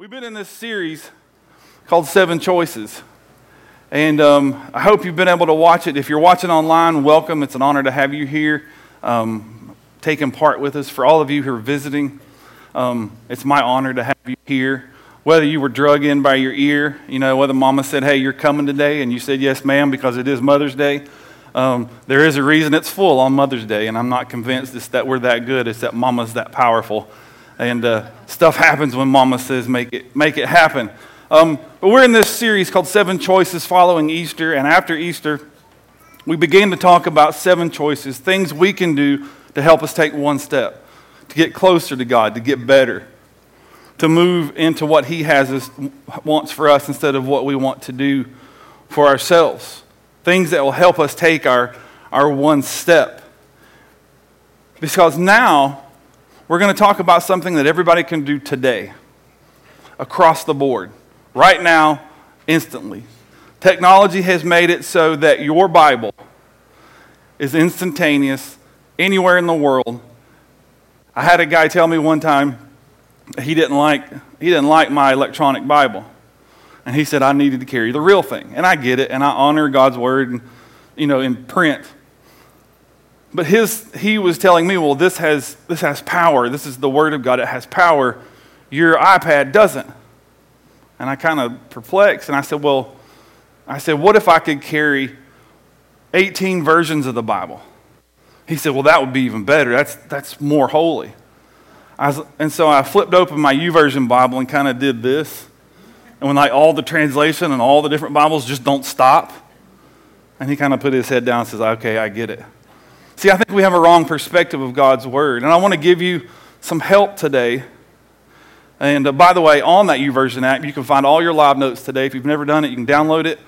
We've been in this series called Seven Choices. And um, I hope you've been able to watch it. If you're watching online, welcome. It's an honor to have you here um, taking part with us. For all of you who are visiting, um, it's my honor to have you here. Whether you were drug in by your ear, you know, whether mama said, hey, you're coming today, and you said, yes, ma'am, because it is Mother's Day. Um, there is a reason it's full on Mother's Day, and I'm not convinced it's that we're that good, it's that mama's that powerful and uh, stuff happens when mama says make it, make it happen. Um, but we're in this series called Seven Choices following Easter, and after Easter, we began to talk about seven choices, things we can do to help us take one step, to get closer to God, to get better, to move into what He has us, wants for us instead of what we want to do for ourselves. Things that will help us take our, our one step. Because now we're going to talk about something that everybody can do today, across the board, right now, instantly. Technology has made it so that your Bible is instantaneous anywhere in the world. I had a guy tell me one time he didn't like, he didn't like my electronic Bible. And he said I needed to carry the real thing. And I get it, and I honor God's word, and, you know, in print. But his, he was telling me, well, this has, this has power. This is the Word of God. It has power. Your iPad doesn't. And I kind of perplexed. And I said, well, I said, what if I could carry 18 versions of the Bible? He said, well, that would be even better. That's, that's more holy. Was, and so I flipped open my YouVersion Bible and kind of did this. And when like all the translation and all the different Bibles just don't stop. And he kind of put his head down and says, okay, I get it. See, I think we have a wrong perspective of God's Word. And I want to give you some help today. And uh, by the way, on that YouVersion app, you can find all your live notes today. If you've never done it, you can download it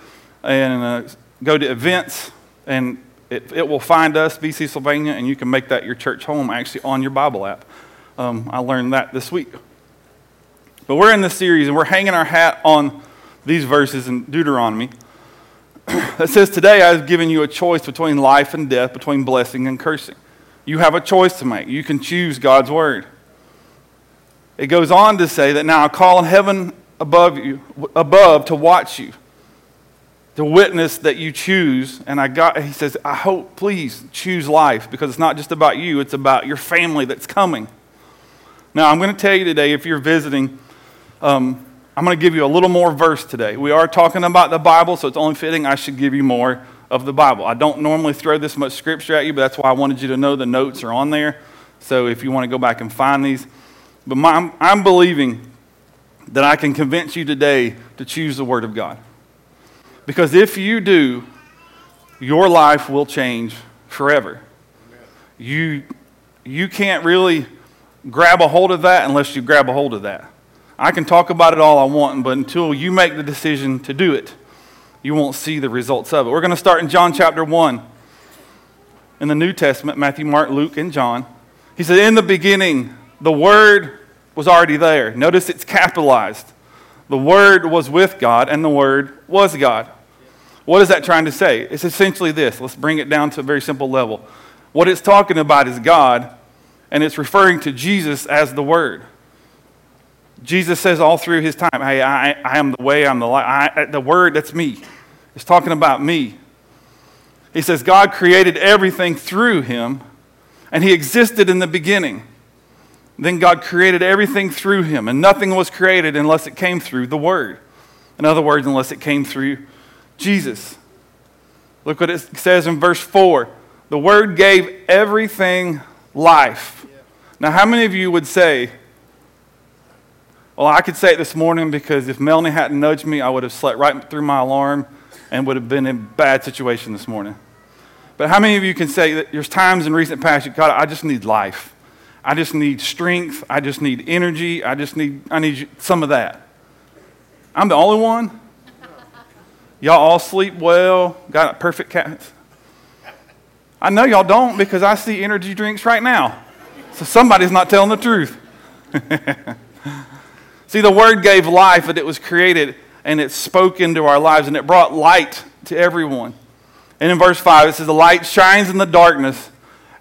and uh, go to events, and it, it will find us, BC Sylvania, and you can make that your church home actually on your Bible app. Um, I learned that this week. But we're in this series, and we're hanging our hat on these verses in Deuteronomy. It says, Today I've given you a choice between life and death, between blessing and cursing. You have a choice to make. You can choose God's word. It goes on to say that now I call on heaven above you, above to watch you, to witness that you choose. And I got, he says, I hope, please choose life because it's not just about you, it's about your family that's coming. Now, I'm going to tell you today, if you're visiting, um, I'm going to give you a little more verse today. We are talking about the Bible, so it's only fitting I should give you more of the Bible. I don't normally throw this much scripture at you, but that's why I wanted you to know the notes are on there. So if you want to go back and find these. But my, I'm, I'm believing that I can convince you today to choose the Word of God. Because if you do, your life will change forever. You, you can't really grab a hold of that unless you grab a hold of that. I can talk about it all I want, but until you make the decision to do it, you won't see the results of it. We're going to start in John chapter 1 in the New Testament Matthew, Mark, Luke, and John. He said, In the beginning, the Word was already there. Notice it's capitalized. The Word was with God, and the Word was God. What is that trying to say? It's essentially this. Let's bring it down to a very simple level. What it's talking about is God, and it's referring to Jesus as the Word. Jesus says all through his time, Hey, I, I am the way, I'm the light. the word, that's me. It's talking about me. He says, God created everything through him, and he existed in the beginning. Then God created everything through him, and nothing was created unless it came through the Word. In other words, unless it came through Jesus. Look what it says in verse 4 the Word gave everything life. Now, how many of you would say, well, I could say it this morning because if Melanie hadn't nudged me, I would have slept right through my alarm and would have been in a bad situation this morning. But how many of you can say that there's times in recent past, God, I just need life. I just need strength. I just need energy. I just need, I need some of that. I'm the only one? Y'all all sleep well, got a perfect cat. I know y'all don't because I see energy drinks right now. So somebody's not telling the truth. See, the Word gave life, and it was created, and it spoke into our lives, and it brought light to everyone. And in verse 5, it says, The light shines in the darkness.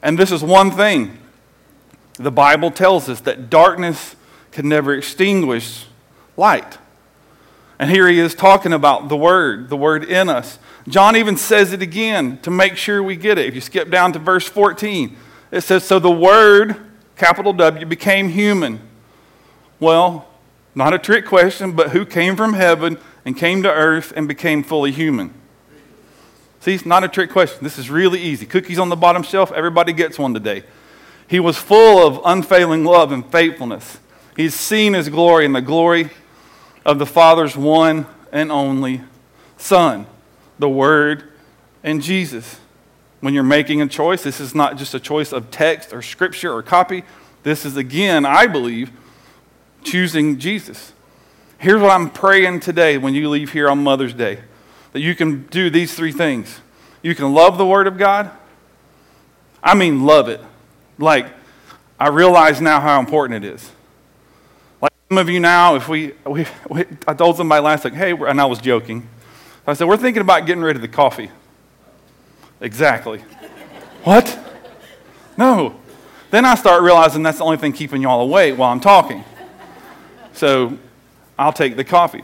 And this is one thing the Bible tells us that darkness can never extinguish light. And here he is talking about the Word, the Word in us. John even says it again to make sure we get it. If you skip down to verse 14, it says, So the Word, capital W, became human. Well, not a trick question, but who came from heaven and came to earth and became fully human? See, it's not a trick question. This is really easy. Cookies on the bottom shelf, everybody gets one today. He was full of unfailing love and faithfulness. He's seen his glory and the glory of the Father's one and only Son, the Word and Jesus. When you're making a choice, this is not just a choice of text or scripture or copy. This is, again, I believe, choosing Jesus. Here's what I'm praying today when you leave here on Mother's Day that you can do these three things. You can love the Word of God. I mean, love it. Like, I realize now how important it is. Like some of you now, if we, we, we I told somebody last week, hey, and I was joking. I said, we're thinking about getting rid of the coffee. Exactly. what? No. Then I start realizing that's the only thing keeping y'all awake while I'm talking. So I'll take the coffee.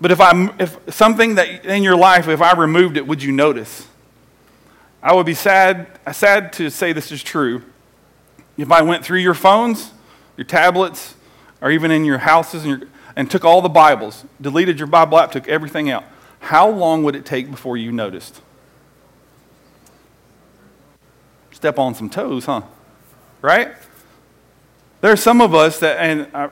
But if, I, if something that in your life, if I removed it, would you notice? I would be sad, uh, sad to say this is true. If I went through your phones, your tablets, or even in your houses and, your, and took all the Bibles, deleted your Bible app, took everything out, how long would it take before you noticed? Step on some toes, huh? Right? There are some of us that, and I,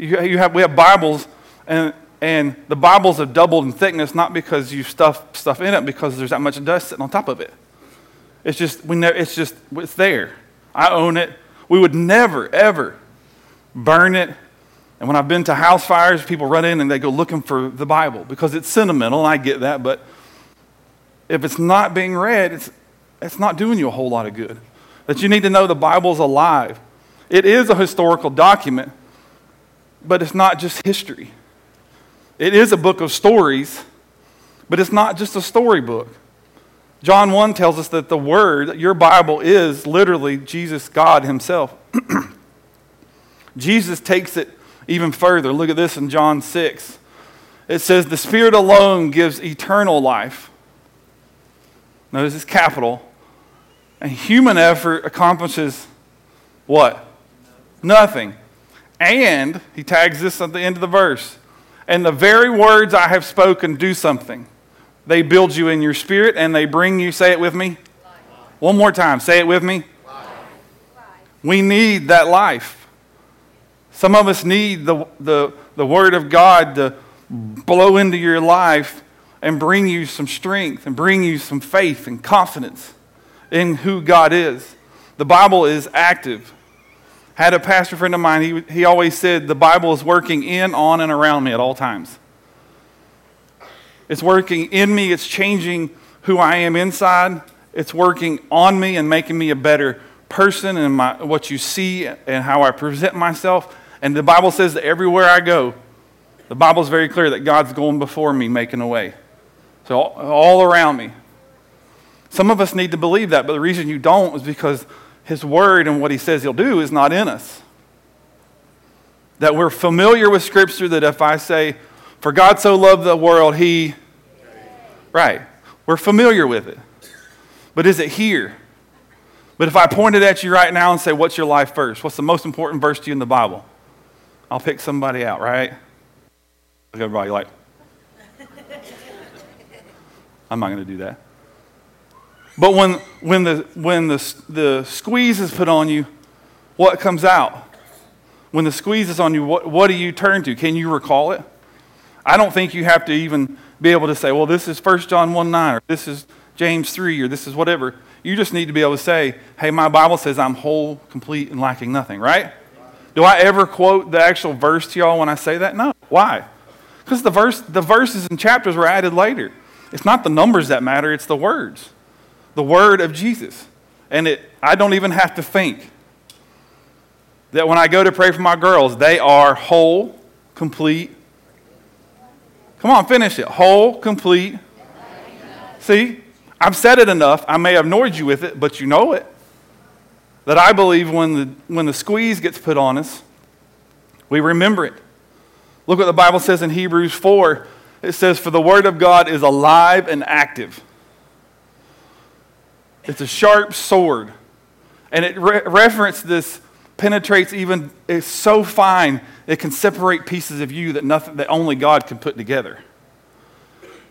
you, have, we have Bibles, and, and the Bibles have doubled in thickness not because you stuff stuff in it, because there's that much dust sitting on top of it. It's just, we know, it's just, it's there. I own it. We would never, ever burn it. And when I've been to house fires, people run in and they go looking for the Bible because it's sentimental, and I get that, but if it's not being read, it's, it's not doing you a whole lot of good. That you need to know the Bible's alive. It is a historical document, but it's not just history. It is a book of stories, but it's not just a storybook. John 1 tells us that the Word, your Bible, is literally Jesus, God Himself. Jesus takes it even further. Look at this in John 6. It says, The Spirit alone gives eternal life. Notice it's capital. And human effort accomplishes what? Nothing. And he tags this at the end of the verse. And the very words I have spoken do something. They build you in your spirit and they bring you, say it with me. Life. One more time, say it with me. Life. We need that life. Some of us need the, the, the Word of God to blow into your life and bring you some strength and bring you some faith and confidence in who God is. The Bible is active had a pastor friend of mine, he, he always said, The Bible is working in, on, and around me at all times. It's working in me, it's changing who I am inside, it's working on me and making me a better person and my, what you see and how I present myself. And the Bible says that everywhere I go, the Bible is very clear that God's going before me, making a way. So, all, all around me. Some of us need to believe that, but the reason you don't is because his word and what he says he'll do is not in us. That we're familiar with Scripture, that if I say, For God so loved the world, he. Right. We're familiar with it. But is it here? But if I pointed at you right now and say, What's your life first? What's the most important verse to you in the Bible? I'll pick somebody out, right? Look at everybody like, I'm not going to do that. But when, when, the, when the, the squeeze is put on you, what comes out? When the squeeze is on you, what, what do you turn to? Can you recall it? I don't think you have to even be able to say, well, this is 1 John 1 9, or this is James 3, or this is whatever. You just need to be able to say, hey, my Bible says I'm whole, complete, and lacking nothing, right? Do I ever quote the actual verse to y'all when I say that? No. Why? Because the, verse, the verses and chapters were added later. It's not the numbers that matter, it's the words the word of Jesus. And it, I don't even have to think that when I go to pray for my girls, they are whole, complete. Come on, finish it. Whole, complete. See, I've said it enough. I may have annoyed you with it, but you know it. That I believe when the, when the squeeze gets put on us, we remember it. Look what the Bible says in Hebrews 4. It says, For the word of God is alive and active. It's a sharp sword. And it re- reference this penetrates even, it's so fine, it can separate pieces of you that, nothing, that only God can put together.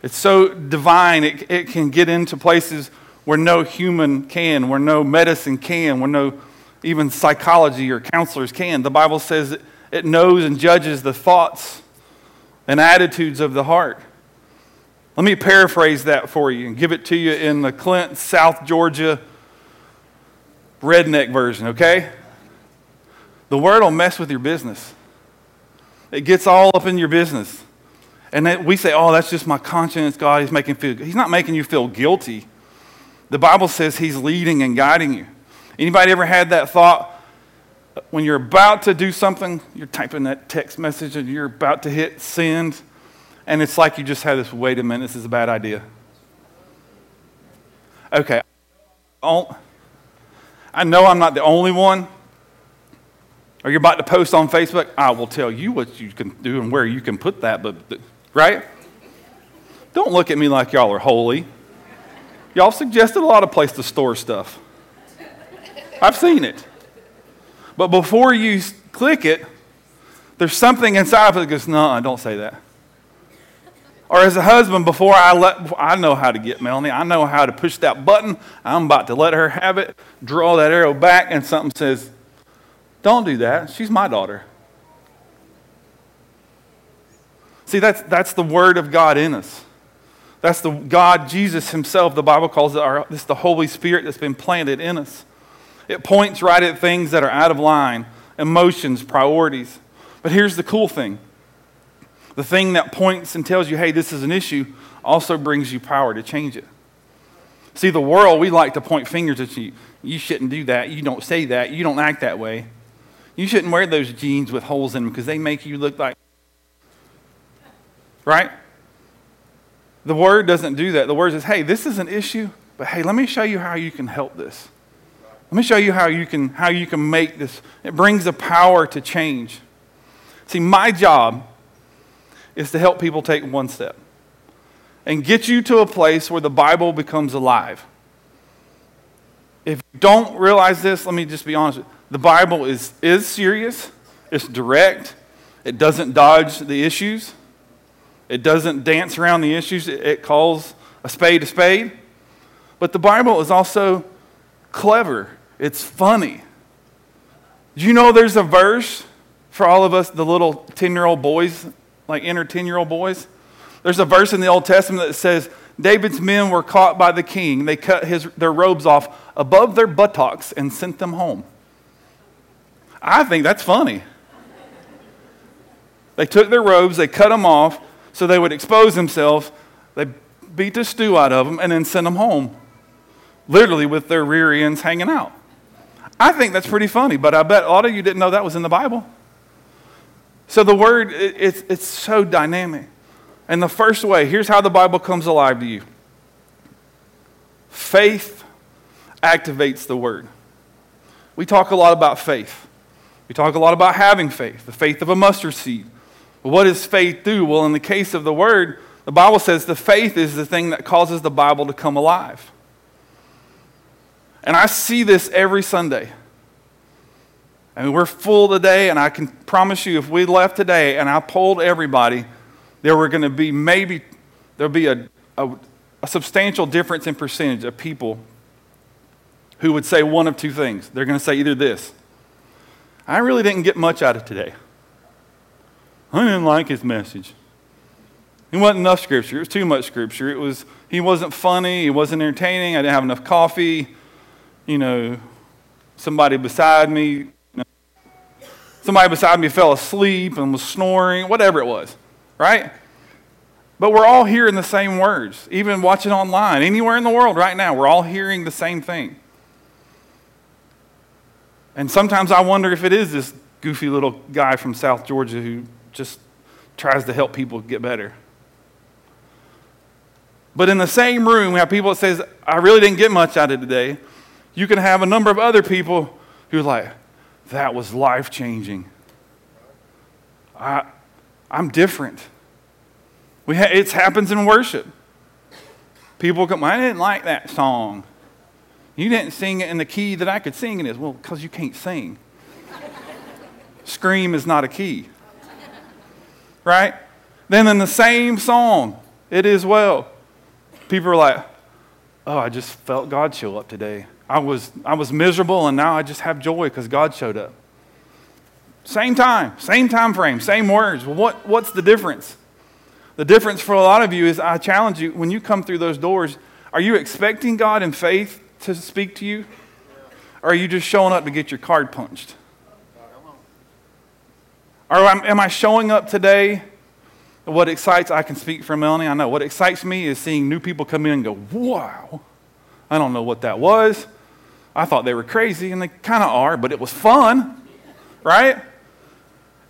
It's so divine, it, it can get into places where no human can, where no medicine can, where no even psychology or counselors can. The Bible says it, it knows and judges the thoughts and attitudes of the heart. Let me paraphrase that for you and give it to you in the Clint, South Georgia redneck version, okay? The word will mess with your business. It gets all up in your business. And we say, oh, that's just my conscience. God, he's making feel. He's not making you feel guilty. The Bible says he's leading and guiding you. Anybody ever had that thought when you're about to do something, you're typing that text message and you're about to hit send, and it's like you just had this, wait a minute, this is a bad idea. Okay. Oh, I know I'm not the only one. Are you about to post on Facebook? I will tell you what you can do and where you can put that, but right? Don't look at me like y'all are holy. Y'all suggested a lot of places to store stuff. I've seen it. But before you click it, there's something inside of it that goes, no, don't say that. Or as a husband, before I let, I know how to get Melanie. I know how to push that button. I'm about to let her have it, draw that arrow back, and something says, don't do that. She's my daughter. See, that's, that's the word of God in us. That's the God, Jesus Himself, the Bible calls it our, this the Holy Spirit that's been planted in us. It points right at things that are out of line, emotions, priorities. But here's the cool thing the thing that points and tells you, hey, this is an issue, also brings you power to change it. See, the world, we like to point fingers at you. You shouldn't do that. You don't say that. You don't act that way. You shouldn't wear those jeans with holes in them because they make you look like Right? The word doesn't do that. The word says, hey, this is an issue, but hey, let me show you how you can help this. Let me show you how you can, how you can make this. It brings the power to change. See, my job is to help people take one step and get you to a place where the Bible becomes alive. If you don't realize this, let me just be honest. The Bible is, is serious, it's direct, it doesn't dodge the issues. It doesn't dance around the issues, it calls a spade a spade. But the Bible is also clever, it's funny. Do you know there's a verse for all of us, the little 10 year old boys, like inner 10 year old boys? There's a verse in the Old Testament that says, David's men were caught by the king. They cut his, their robes off above their buttocks and sent them home. I think that's funny. They took their robes, they cut them off, so they would expose themselves. They beat the stew out of them and then sent them home, literally with their rear ends hanging out. I think that's pretty funny, but I bet a lot of you didn't know that was in the Bible. So the word, it's, it's so dynamic. And the first way, here's how the Bible comes alive to you faith activates the word. We talk a lot about faith. We talk a lot about having faith, the faith of a mustard seed. But What does faith do? Well, in the case of the word, the Bible says the faith is the thing that causes the Bible to come alive. And I see this every Sunday. I mean, we're full today, and I can promise you if we left today and I polled everybody, there were going to be maybe, there'll be a, a, a substantial difference in percentage of people who would say one of two things. They're going to say either this I really didn't get much out of today. I didn't like his message. It wasn't enough scripture. It was too much scripture. It was he wasn't funny. He wasn't entertaining. I didn't have enough coffee. You know, somebody beside me, somebody beside me fell asleep and was snoring. Whatever it was, right? But we're all hearing the same words, even watching online, anywhere in the world right now. We're all hearing the same thing. And sometimes I wonder if it is this goofy little guy from South Georgia who just tries to help people get better. But in the same room, we have people that says, I really didn't get much out of today. You can have a number of other people who are like, that was life changing. I'm different. We ha- it happens in worship. People come, I didn't like that song. You didn't sing it in the key that I could sing it in. Well, because you can't sing. Scream is not a key. Right? Then in the same song, it is well. People are like, oh, I just felt God show up today. I was, I was miserable and now I just have joy because God showed up. Same time, same time frame, same words. What, what's the difference? The difference for a lot of you is I challenge you when you come through those doors, are you expecting God in faith to speak to you? Or are you just showing up to get your card punched? Or am I showing up today? What excites, I can speak for Melanie, I know. What excites me is seeing new people come in and go, wow, I don't know what that was. I thought they were crazy, and they kind of are, but it was fun, right?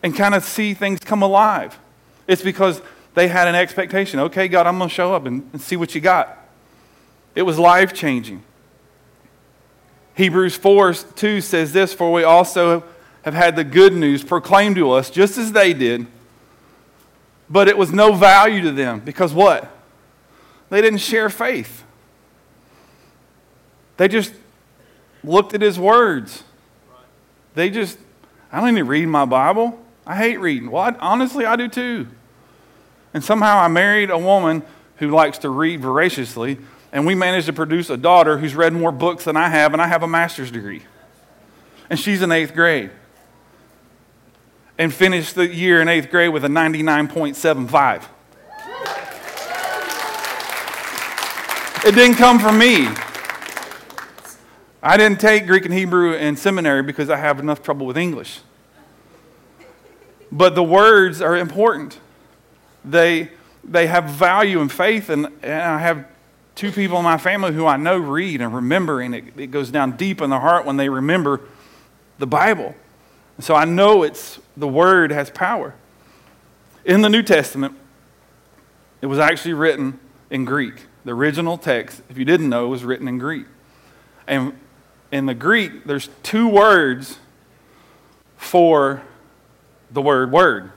And kind of see things come alive. It's because they had an expectation. Okay, God, I'm going to show up and, and see what you got. It was life changing. Hebrews 4 2 says this For we also have had the good news proclaimed to us, just as they did, but it was no value to them because what? They didn't share faith. They just looked at his words. They just, I don't even read my Bible. I hate reading. Well, I, honestly, I do too. And somehow I married a woman who likes to read voraciously, and we managed to produce a daughter who's read more books than I have, and I have a master's degree. And she's in eighth grade. And finished the year in eighth grade with a 99.75. It didn't come from me. I didn't take Greek and Hebrew in seminary because I have enough trouble with English. But the words are important. They, they have value and faith, and, and I have two people in my family who I know read and remember, and it, it goes down deep in the heart when they remember the Bible. So I know it's the Word has power. In the New Testament, it was actually written in Greek. The original text, if you didn't know, was written in Greek. And in the Greek, there's two words for the word word.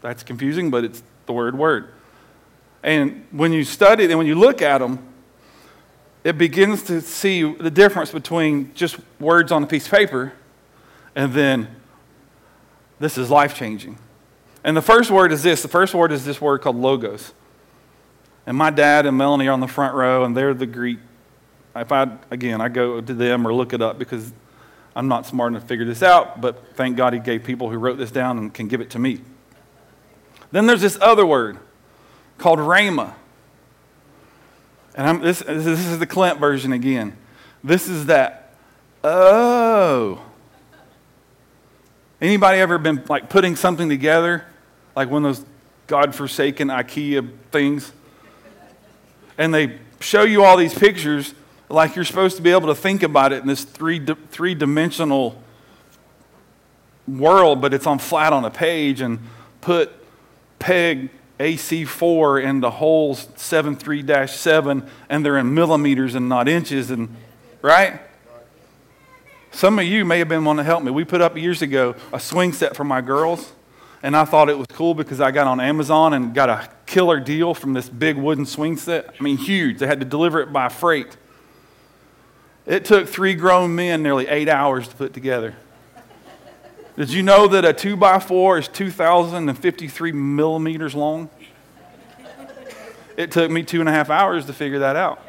That's confusing, but it's the word word. And when you study and when you look at them, it begins to see the difference between just words on a piece of paper and then this is life changing. And the first word is this the first word is this word called logos. And my dad and Melanie are on the front row, and they're the Greek. If I, again, I go to them or look it up because I'm not smart enough to figure this out, but thank God he gave people who wrote this down and can give it to me. Then there's this other word called rhema. And this, this is the Clint version again. This is that, oh. Anybody ever been like putting something together? Like one of those God-forsaken IKEA things? And they show you all these pictures like you're supposed to be able to think about it in this three, three dimensional world, but it's on flat on a page and put peg AC4 into holes 73 7, and they're in millimeters and not inches, and right? Some of you may have been wanting to help me. We put up years ago a swing set for my girls, and I thought it was cool because I got on Amazon and got a killer deal from this big wooden swing set. I mean, huge. They had to deliver it by freight. It took three grown men nearly eight hours to put together. Did you know that a 2 by 4 is 2,053 millimeters long? It took me two and a half hours to figure that out.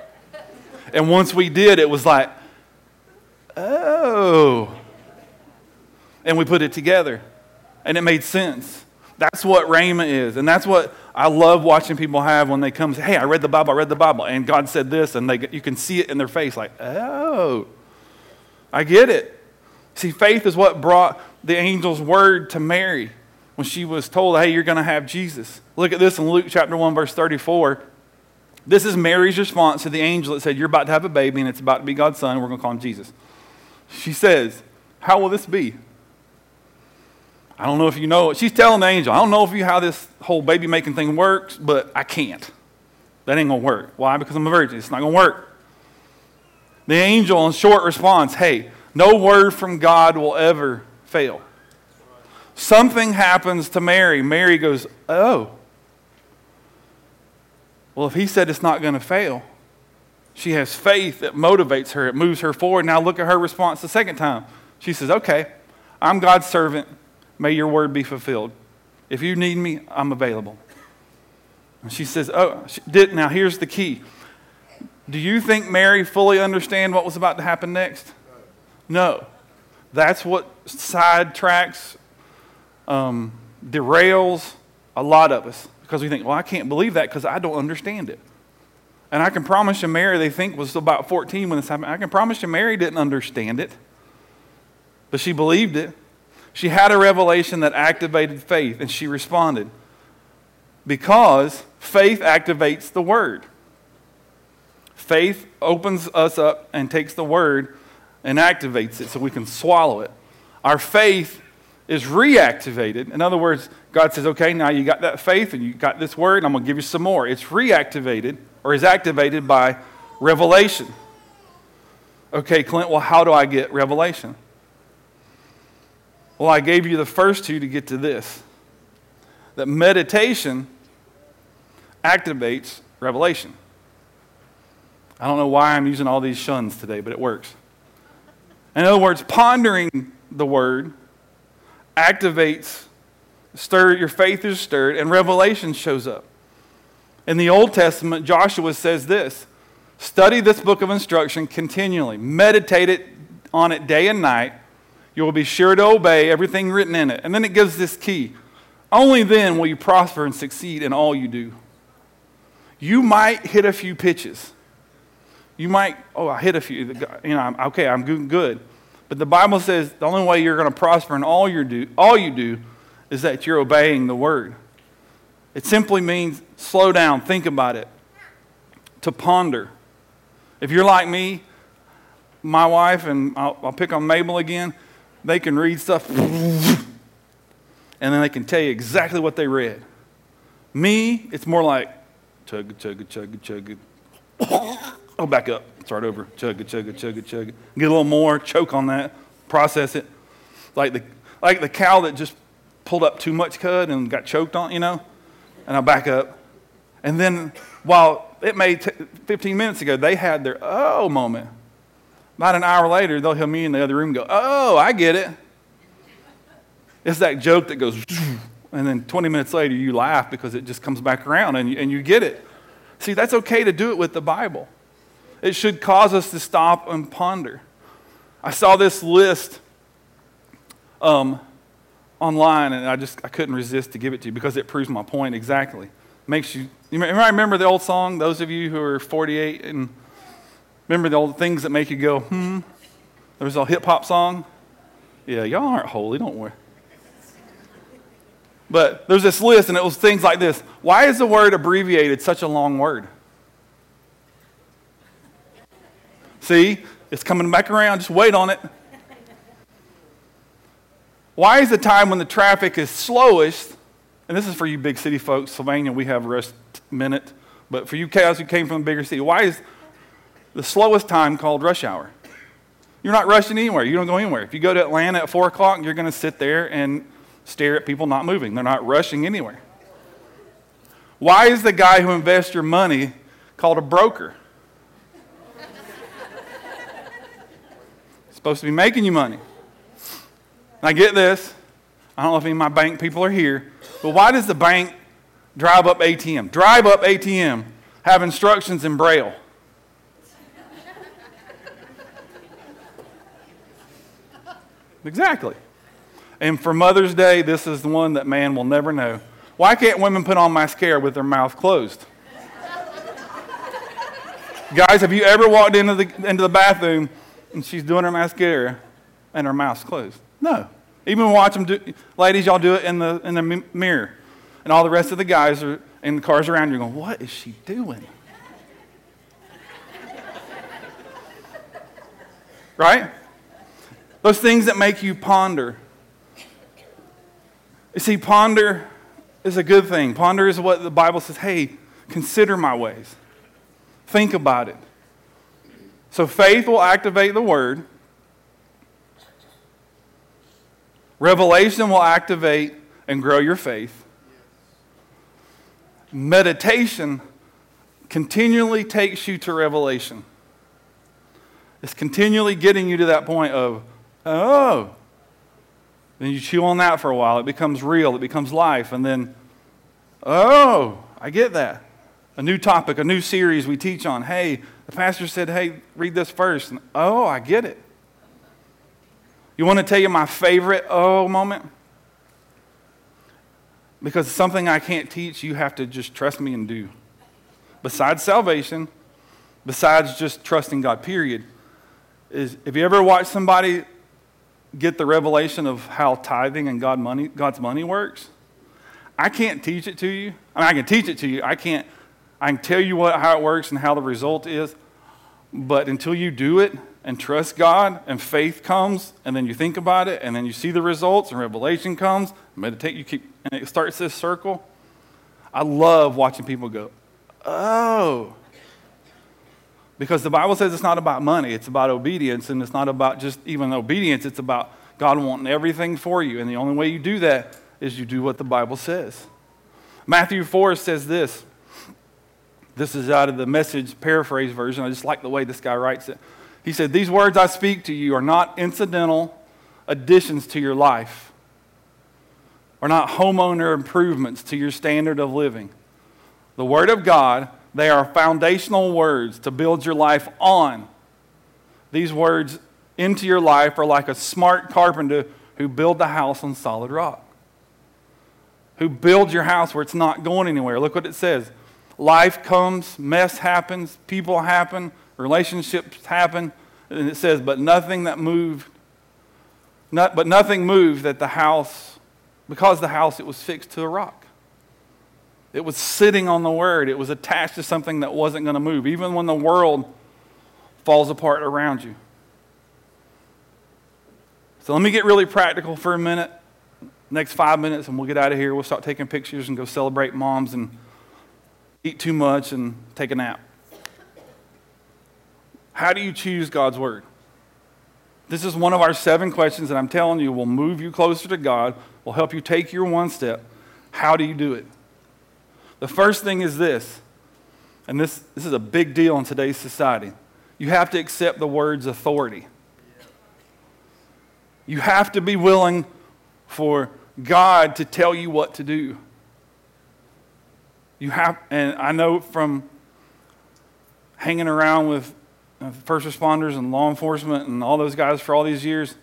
And once we did, it was like, oh. And we put it together. And it made sense. That's what Rhema is. And that's what I love watching people have when they come Hey, I read the Bible, I read the Bible. And God said this. And they, you can see it in their face like, Oh, I get it. See, faith is what brought the angel's word to Mary when she was told, Hey, you're going to have Jesus. Look at this in Luke chapter 1, verse 34. This is Mary's response to the angel that said, You're about to have a baby and it's about to be God's son. We're going to call him Jesus. She says, How will this be? I don't know if you know. She's telling the angel, I don't know if you how this whole baby making thing works, but I can't. That ain't gonna work. Why? Because I'm a virgin. It's not gonna work. The angel, in short response, hey, no word from God will ever fail. Something happens to Mary. Mary goes, Oh. Well, if he said it's not going to fail, she has faith that motivates her, it moves her forward. Now look at her response the second time. She says, Okay, I'm God's servant. May your word be fulfilled. If you need me, I'm available. And she says, Oh, she did, now here's the key. Do you think Mary fully understand what was about to happen next? No. That's what sidetracks, um, derails a lot of us because we think, well, I can't believe that because I don't understand it. And I can promise you, Mary, they think was about 14 when this happened. I can promise you, Mary didn't understand it, but she believed it. She had a revelation that activated faith, and she responded because faith activates the word. Faith opens us up and takes the word and activates it so we can swallow it. Our faith is reactivated. In other words, God says, okay, now you got that faith and you got this word, and I'm going to give you some more. It's reactivated or is activated by revelation. Okay, Clint, well, how do I get revelation? Well, I gave you the first two to get to this that meditation activates revelation. I don't know why I'm using all these shuns today, but it works. In other words, pondering the word activates, stir, your faith is stirred, and revelation shows up. In the Old Testament, Joshua says this study this book of instruction continually, meditate it on it day and night. You will be sure to obey everything written in it. And then it gives this key only then will you prosper and succeed in all you do. You might hit a few pitches you might, oh, I hit a few. You know, I'm, okay, I'm good. But the Bible says the only way you're going to prosper in all, you do, all you do is that you're obeying the word. It simply means slow down, think about it, to ponder. If you're like me, my wife, and I'll, I'll pick on Mabel again, they can read stuff and then they can tell you exactly what they read. Me, it's more like chug, chug, chug, chug. Oh, back up. Start over. Chug chug chug chug. Get a little more. Choke on that. Process it. Like the, like the cow that just pulled up too much cud and got choked on, you know? And I back up. And then while it may t- 15 minutes ago, they had their oh moment. About an hour later, they'll hear me in the other room go, oh, I get it. It's that joke that goes, and then 20 minutes later, you laugh because it just comes back around and you, and you get it. See, that's okay to do it with the Bible it should cause us to stop and ponder. I saw this list um, online, and I just I couldn't resist to give it to you because it proves my point exactly. Makes you. You remember the old song? Those of you who are 48 and remember the old things that make you go hmm. There was a hip hop song. Yeah, y'all aren't holy, don't worry. But there's this list, and it was things like this. Why is the word abbreviated such a long word? See, it's coming back around. Just wait on it. Why is the time when the traffic is slowest, and this is for you big city folks, Sylvania, we have rest minute, but for you guys who came from a bigger city, why is the slowest time called rush hour? You're not rushing anywhere. You don't go anywhere. If you go to Atlanta at 4 o'clock, you're going to sit there and stare at people not moving. They're not rushing anywhere. Why is the guy who invests your money called a broker? supposed to be making you money. Now, get this. I don't know if any of my bank people are here, but why does the bank drive up ATM? Drive up ATM, have instructions in Braille. Exactly. And for Mother's Day, this is the one that man will never know. Why can't women put on mascara with their mouth closed? Guys, have you ever walked into the, into the bathroom and she's doing her mascara and her mouth's closed. No. Even watch them do, ladies, y'all do it in the, in the mirror. And all the rest of the guys are in the cars around you going, what is she doing? right? Those things that make you ponder. You see, ponder is a good thing. Ponder is what the Bible says hey, consider my ways, think about it. So faith will activate the word. Revelation will activate and grow your faith. Meditation continually takes you to revelation. It's continually getting you to that point of, oh. Then you chew on that for a while. It becomes real, it becomes life. And then, oh, I get that. A new topic, a new series we teach on. Hey, the pastor said, hey, read this first. And, oh, I get it. You want to tell you my favorite oh moment? Because something I can't teach, you have to just trust me and do. Besides salvation, besides just trusting God, period, is if you ever watch somebody get the revelation of how tithing and God money, God's money works, I can't teach it to you. I mean, I can teach it to you. I can't. I can tell you what, how it works and how the result is, but until you do it, and trust God and faith comes and then you think about it and then you see the results and revelation comes, meditate, you keep and it starts this circle. I love watching people go, "Oh." Because the Bible says it's not about money, it's about obedience and it's not about just even obedience, it's about God wanting everything for you and the only way you do that is you do what the Bible says. Matthew 4 says this. This is out of the message paraphrase version. I just like the way this guy writes it. He said, These words I speak to you are not incidental additions to your life, are not homeowner improvements to your standard of living. The Word of God, they are foundational words to build your life on. These words into your life are like a smart carpenter who built a house on solid rock. Who builds your house where it's not going anywhere. Look what it says. Life comes, mess happens, people happen, relationships happen. And it says, but nothing that moved, not, but nothing moved that the house, because the house, it was fixed to a rock. It was sitting on the word. It was attached to something that wasn't going to move, even when the world falls apart around you. So let me get really practical for a minute. Next five minutes, and we'll get out of here. We'll start taking pictures and go celebrate moms and eat too much and take a nap. How do you choose God's word? This is one of our seven questions that I'm telling you will move you closer to God, will help you take your one step. How do you do it? The first thing is this, and this, this is a big deal in today's society. You have to accept the word's authority. You have to be willing for God to tell you what to do. You have, and I know from hanging around with uh, first responders and law enforcement and all those guys for all these years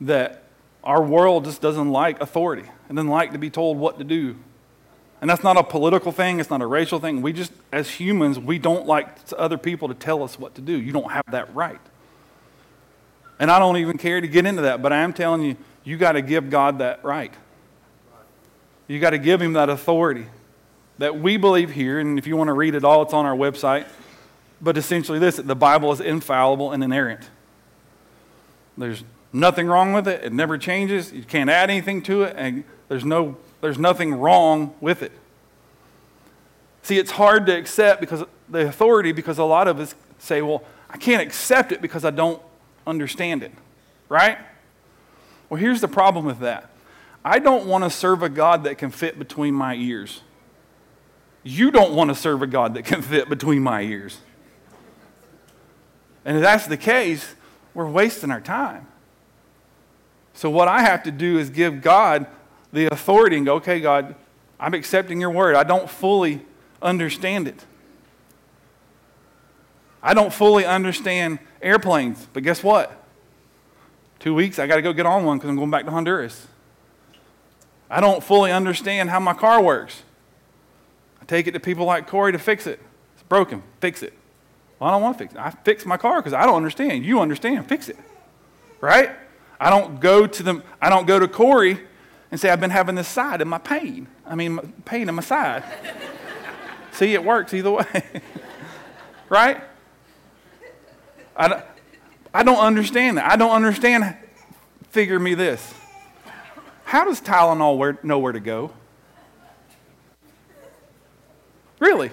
that our world just doesn't like authority. and doesn't like to be told what to do. And that's not a political thing, it's not a racial thing. We just, as humans, we don't like other people to tell us what to do. You don't have that right. And I don't even care to get into that, but I am telling you, you got to give God that right. You got to give Him that authority that we believe here. And if you want to read it all, it's on our website. But essentially, this the Bible is infallible and inerrant. There's nothing wrong with it, it never changes. You can't add anything to it, and there's, no, there's nothing wrong with it. See, it's hard to accept because the authority because a lot of us say, well, I can't accept it because I don't understand it. Right? Well, here's the problem with that. I don't want to serve a God that can fit between my ears. You don't want to serve a God that can fit between my ears. And if that's the case, we're wasting our time. So, what I have to do is give God the authority and go, okay, God, I'm accepting your word. I don't fully understand it. I don't fully understand airplanes, but guess what? Two weeks, I got to go get on one because I'm going back to Honduras. I don't fully understand how my car works. I take it to people like Corey to fix it. It's broken, fix it. Well, I don't want to fix it. I fix my car because I don't understand. You understand. Fix it. Right? I don't go to them. I don't go to Corey and say I've been having this side of my pain. I mean, pain in my side. See, it works either way. right? I don't, I don't understand that. I don't understand. Figure me this. How does Tylenol know where to go? Really?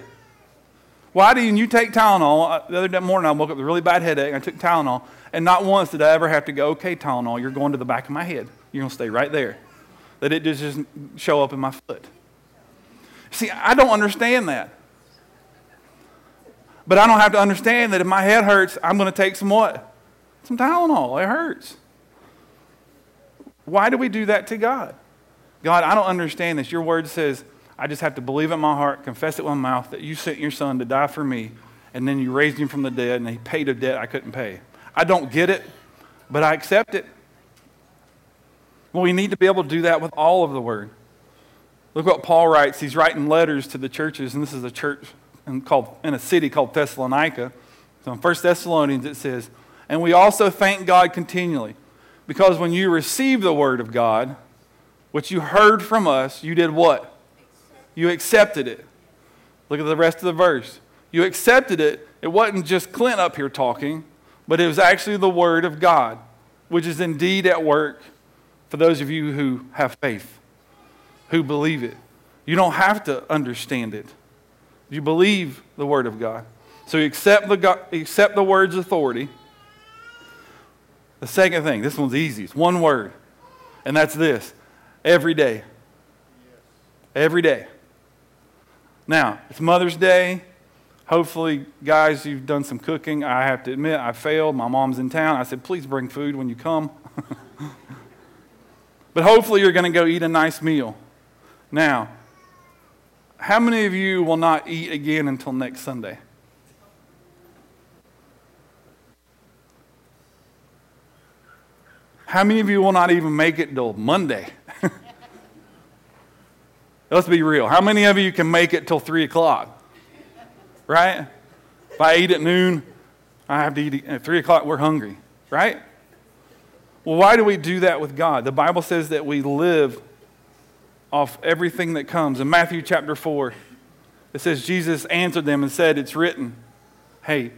Why didn't you take Tylenol? Uh, the other morning I woke up with a really bad headache. I took Tylenol, and not once did I ever have to go, okay, Tylenol, you're going to the back of my head. You're going to stay right there. That it just doesn't show up in my foot. See, I don't understand that. But I don't have to understand that if my head hurts, I'm going to take some what? Some Tylenol. It hurts. Why do we do that to God? God, I don't understand this. Your word says, I just have to believe in my heart, confess it with my mouth that you sent your son to die for me, and then you raised him from the dead, and he paid a debt I couldn't pay. I don't get it, but I accept it. Well, we need to be able to do that with all of the word. Look what Paul writes. He's writing letters to the churches, and this is a church in, called, in a city called Thessalonica. So in 1 Thessalonians it says, And we also thank God continually, because when you received the word of God, which you heard from us, you did what? You accepted it. Look at the rest of the verse. You accepted it. It wasn't just Clint up here talking, but it was actually the Word of God, which is indeed at work for those of you who have faith, who believe it. You don't have to understand it. You believe the Word of God. So you accept the, God, accept the Word's authority. The second thing, this one's easy. It's one word, and that's this every day. Every day. Now, it's Mother's Day. Hopefully, guys, you've done some cooking. I have to admit, I failed. My mom's in town. I said, please bring food when you come. But hopefully, you're going to go eat a nice meal. Now, how many of you will not eat again until next Sunday? How many of you will not even make it till Monday? Let's be real. How many of you can make it till 3 o'clock? Right? If I eat at noon, I have to eat at 3 o'clock, we're hungry. Right? Well, why do we do that with God? The Bible says that we live off everything that comes. In Matthew chapter 4, it says, Jesus answered them and said, It's written, Hey,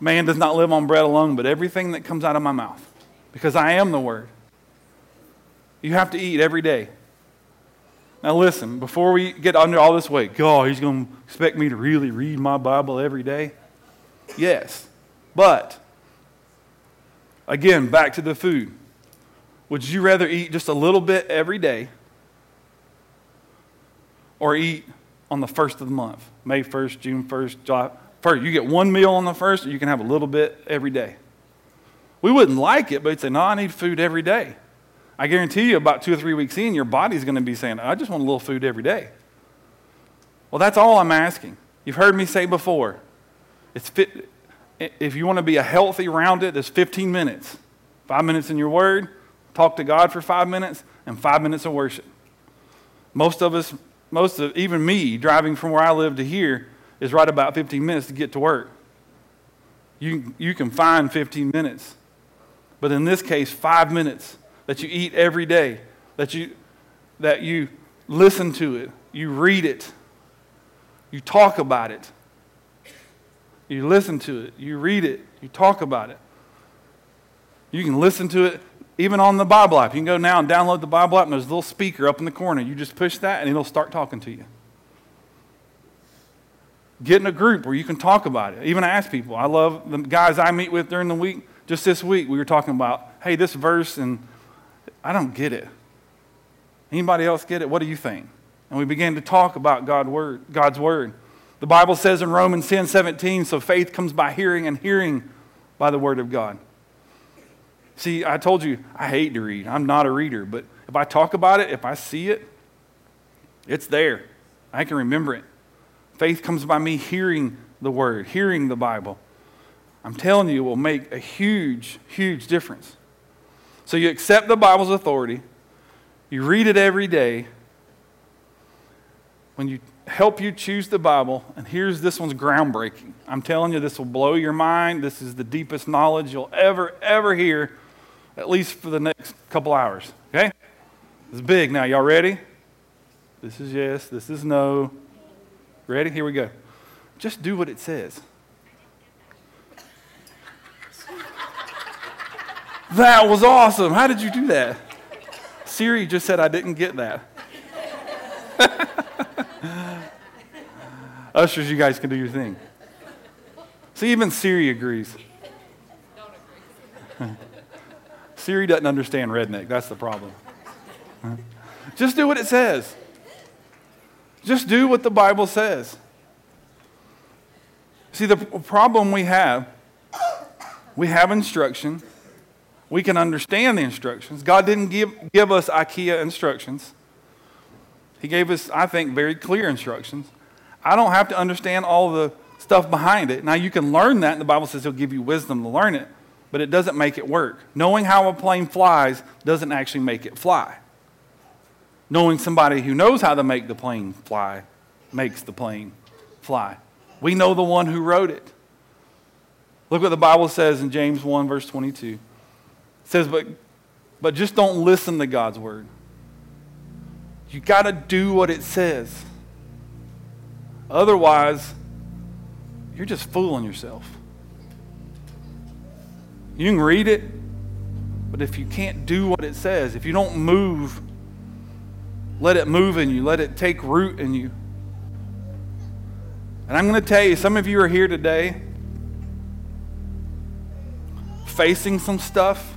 man does not live on bread alone, but everything that comes out of my mouth, because I am the Word. You have to eat every day. Now, listen, before we get under all this weight, God, he's going to expect me to really read my Bible every day? Yes. But, again, back to the food. Would you rather eat just a little bit every day or eat on the first of the month? May 1st, June 1st, July 1st. You get one meal on the first, or you can have a little bit every day. We wouldn't like it, but you'd say, no, I need food every day. I guarantee you, about two or three weeks in, your body's going to be saying, I just want a little food every day. Well, that's all I'm asking. You've heard me say before. It's fit, if you want to be a healthy, rounded, it's 15 minutes. Five minutes in your word, talk to God for five minutes, and five minutes of worship. Most of us, most of, even me, driving from where I live to here, is right about 15 minutes to get to work. You, you can find 15 minutes. But in this case, five minutes that you eat every day, that you, that you listen to it, you read it, you talk about it. You listen to it, you read it, you talk about it. You can listen to it even on the Bible app. You can go now and download the Bible app, and there's a little speaker up in the corner. You just push that, and it'll start talking to you. Get in a group where you can talk about it. Even ask people. I love the guys I meet with during the week. Just this week, we were talking about, hey, this verse and I don't get it. Anybody else get it? What do you think? And we began to talk about God word, God's word. The Bible says in Romans 10 17, so faith comes by hearing, and hearing by the word of God. See, I told you I hate to read. I'm not a reader, but if I talk about it, if I see it, it's there. I can remember it. Faith comes by me hearing the word, hearing the Bible. I'm telling you, it will make a huge, huge difference. So you accept the Bible's authority, you read it every day. When you help you choose the Bible, and here's this one's groundbreaking. I'm telling you, this will blow your mind. This is the deepest knowledge you'll ever, ever hear, at least for the next couple hours. Okay? It's big now. Y'all ready? This is yes, this is no. Ready? Here we go. Just do what it says. That was awesome. How did you do that? Siri just said I didn't get that. Ushers, you guys can do your thing. See, even Siri agrees. Siri doesn't understand redneck. That's the problem. Just do what it says. Just do what the Bible says. See, the problem we have, we have instruction. We can understand the instructions. God didn't give, give us IKEA instructions. He gave us, I think, very clear instructions. I don't have to understand all the stuff behind it. Now, you can learn that, and the Bible says He'll give you wisdom to learn it, but it doesn't make it work. Knowing how a plane flies doesn't actually make it fly. Knowing somebody who knows how to make the plane fly makes the plane fly. We know the one who wrote it. Look what the Bible says in James 1, verse 22. It says, But, but just don't listen to God's word. You got to do what it says. Otherwise, you're just fooling yourself. You can read it, but if you can't do what it says, if you don't move, let it move in you, let it take root in you. And I'm going to tell you, some of you are here today facing some stuff,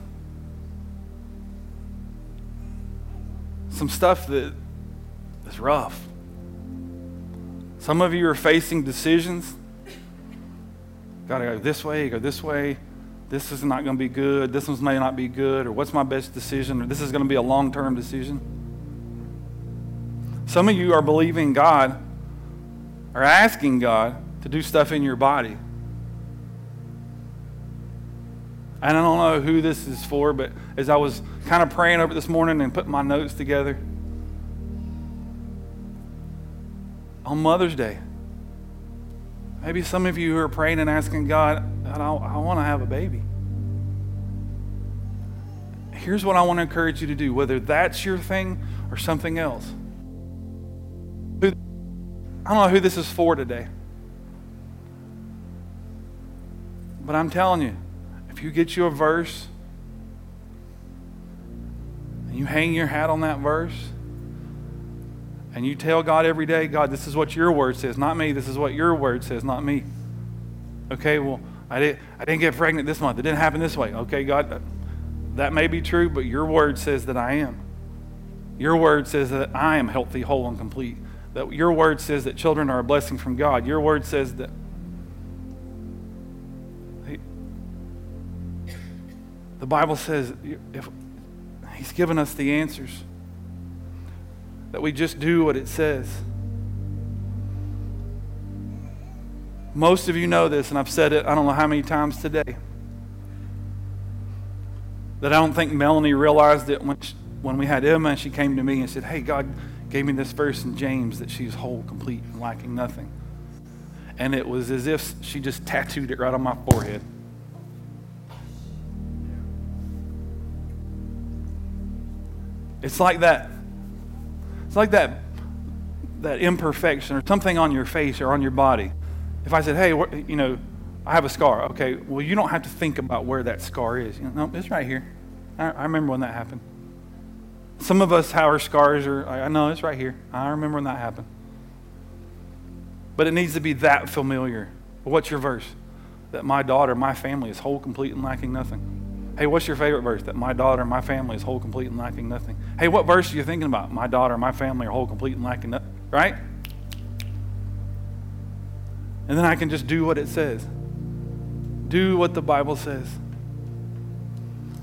some stuff that is rough. Some of you are facing decisions. Got to go this way, go this way. This is not going to be good. This one may not be good. Or what's my best decision? Or this is going to be a long term decision. Some of you are believing God or asking God to do stuff in your body. And I don't know who this is for, but as I was kind of praying over this morning and putting my notes together, on Mother's Day, maybe some of you who are praying and asking God, I, I want to have a baby. Here's what I want to encourage you to do, whether that's your thing or something else. I don't know who this is for today. But I'm telling you, if you get you a verse and you hang your hat on that verse and you tell God every day, God, this is what your word says, not me. This is what your word says, not me. Okay, well, I, did, I didn't get pregnant this month. It didn't happen this way. Okay, God, uh, that may be true, but your word says that I am. Your word says that I am healthy, whole, and complete that your word says that children are a blessing from God. Your word says that the Bible says if He's given us the answers, that we just do what it says. Most of you know this, and I've said it I don't know how many times today. That I don't think Melanie realized it when, she, when we had Emma and she came to me and said, Hey, God, gave me this verse in James that she's whole, complete, and lacking nothing. And it was as if she just tattooed it right on my forehead. It's like that. It's like that that imperfection or something on your face or on your body. If I said, "Hey, you know, I have a scar," okay, well, you don't have to think about where that scar is. You know, no, it's right here. I, I remember when that happened. Some of us, have our scars are, I know it's right here. I remember when that happened. But it needs to be that familiar. What's your verse? That my daughter, my family is whole, complete, and lacking nothing. Hey, what's your favorite verse? That my daughter, and my family is whole, complete, and lacking nothing. Hey, what verse are you thinking about? My daughter, and my family are whole, complete, and lacking nothing. Right? And then I can just do what it says. Do what the Bible says.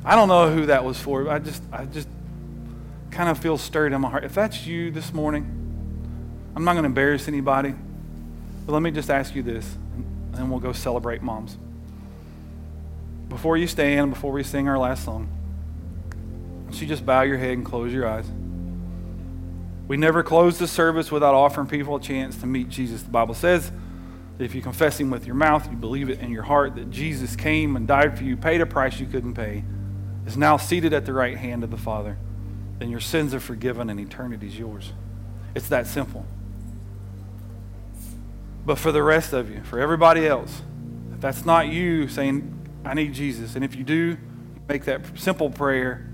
I don't know who that was for. but I just, I just kind of feel stirred in my heart. If that's you this morning, I'm not going to embarrass anybody, but let me just ask you this, and then we'll go celebrate moms. Before you stand, before we sing our last song, you just bow your head and close your eyes. We never close the service without offering people a chance to meet Jesus. The Bible says that if you confess Him with your mouth, you believe it in your heart that Jesus came and died for you, paid a price you couldn't pay, is now seated at the right hand of the Father then your sins are forgiven and eternity is yours. It's that simple. But for the rest of you, for everybody else, if that's not you saying, I need Jesus, and if you do, make that simple prayer,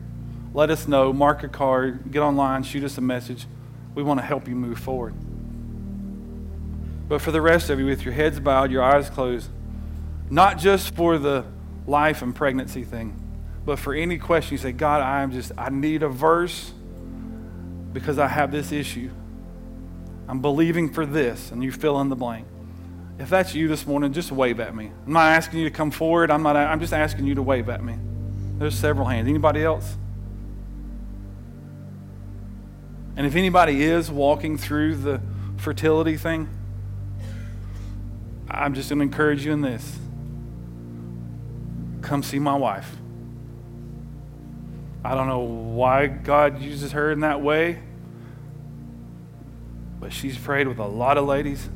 let us know, mark a card, get online, shoot us a message. We want to help you move forward. But for the rest of you, with your heads bowed, your eyes closed, not just for the life and pregnancy thing, but for any question, you say, God, I am just, I need a verse because I have this issue. I'm believing for this, and you fill in the blank. If that's you this morning, just wave at me. I'm not asking you to come forward. I'm, not, I'm just asking you to wave at me. There's several hands. Anybody else? And if anybody is walking through the fertility thing, I'm just going to encourage you in this. Come see my wife. I don't know why God uses her in that way, but she's prayed with a lot of ladies,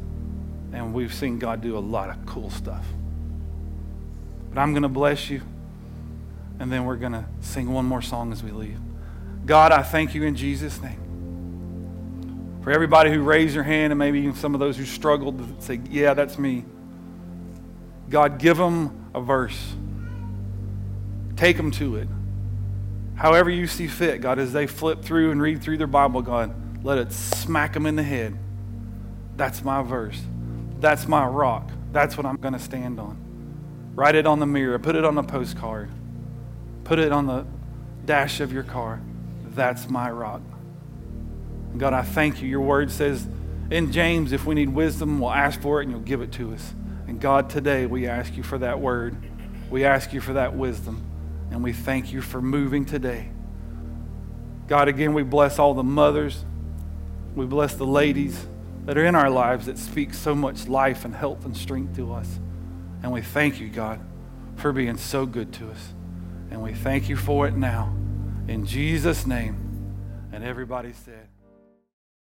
and we've seen God do a lot of cool stuff. But I'm going to bless you, and then we're going to sing one more song as we leave. God, I thank you in Jesus' name. For everybody who raised their hand, and maybe even some of those who struggled to say, Yeah, that's me. God, give them a verse. Take them to it. However you see fit, God, as they flip through and read through their Bible, God, let it smack them in the head. That's my verse. That's my rock. That's what I'm going to stand on. Write it on the mirror. Put it on a postcard. Put it on the dash of your car. That's my rock. God, I thank you. Your word says in James, if we need wisdom, we'll ask for it and you'll give it to us. And God, today we ask you for that word. We ask you for that wisdom. And we thank you for moving today. God, again, we bless all the mothers. We bless the ladies that are in our lives that speak so much life and health and strength to us. And we thank you, God, for being so good to us. And we thank you for it now. In Jesus' name. And everybody said,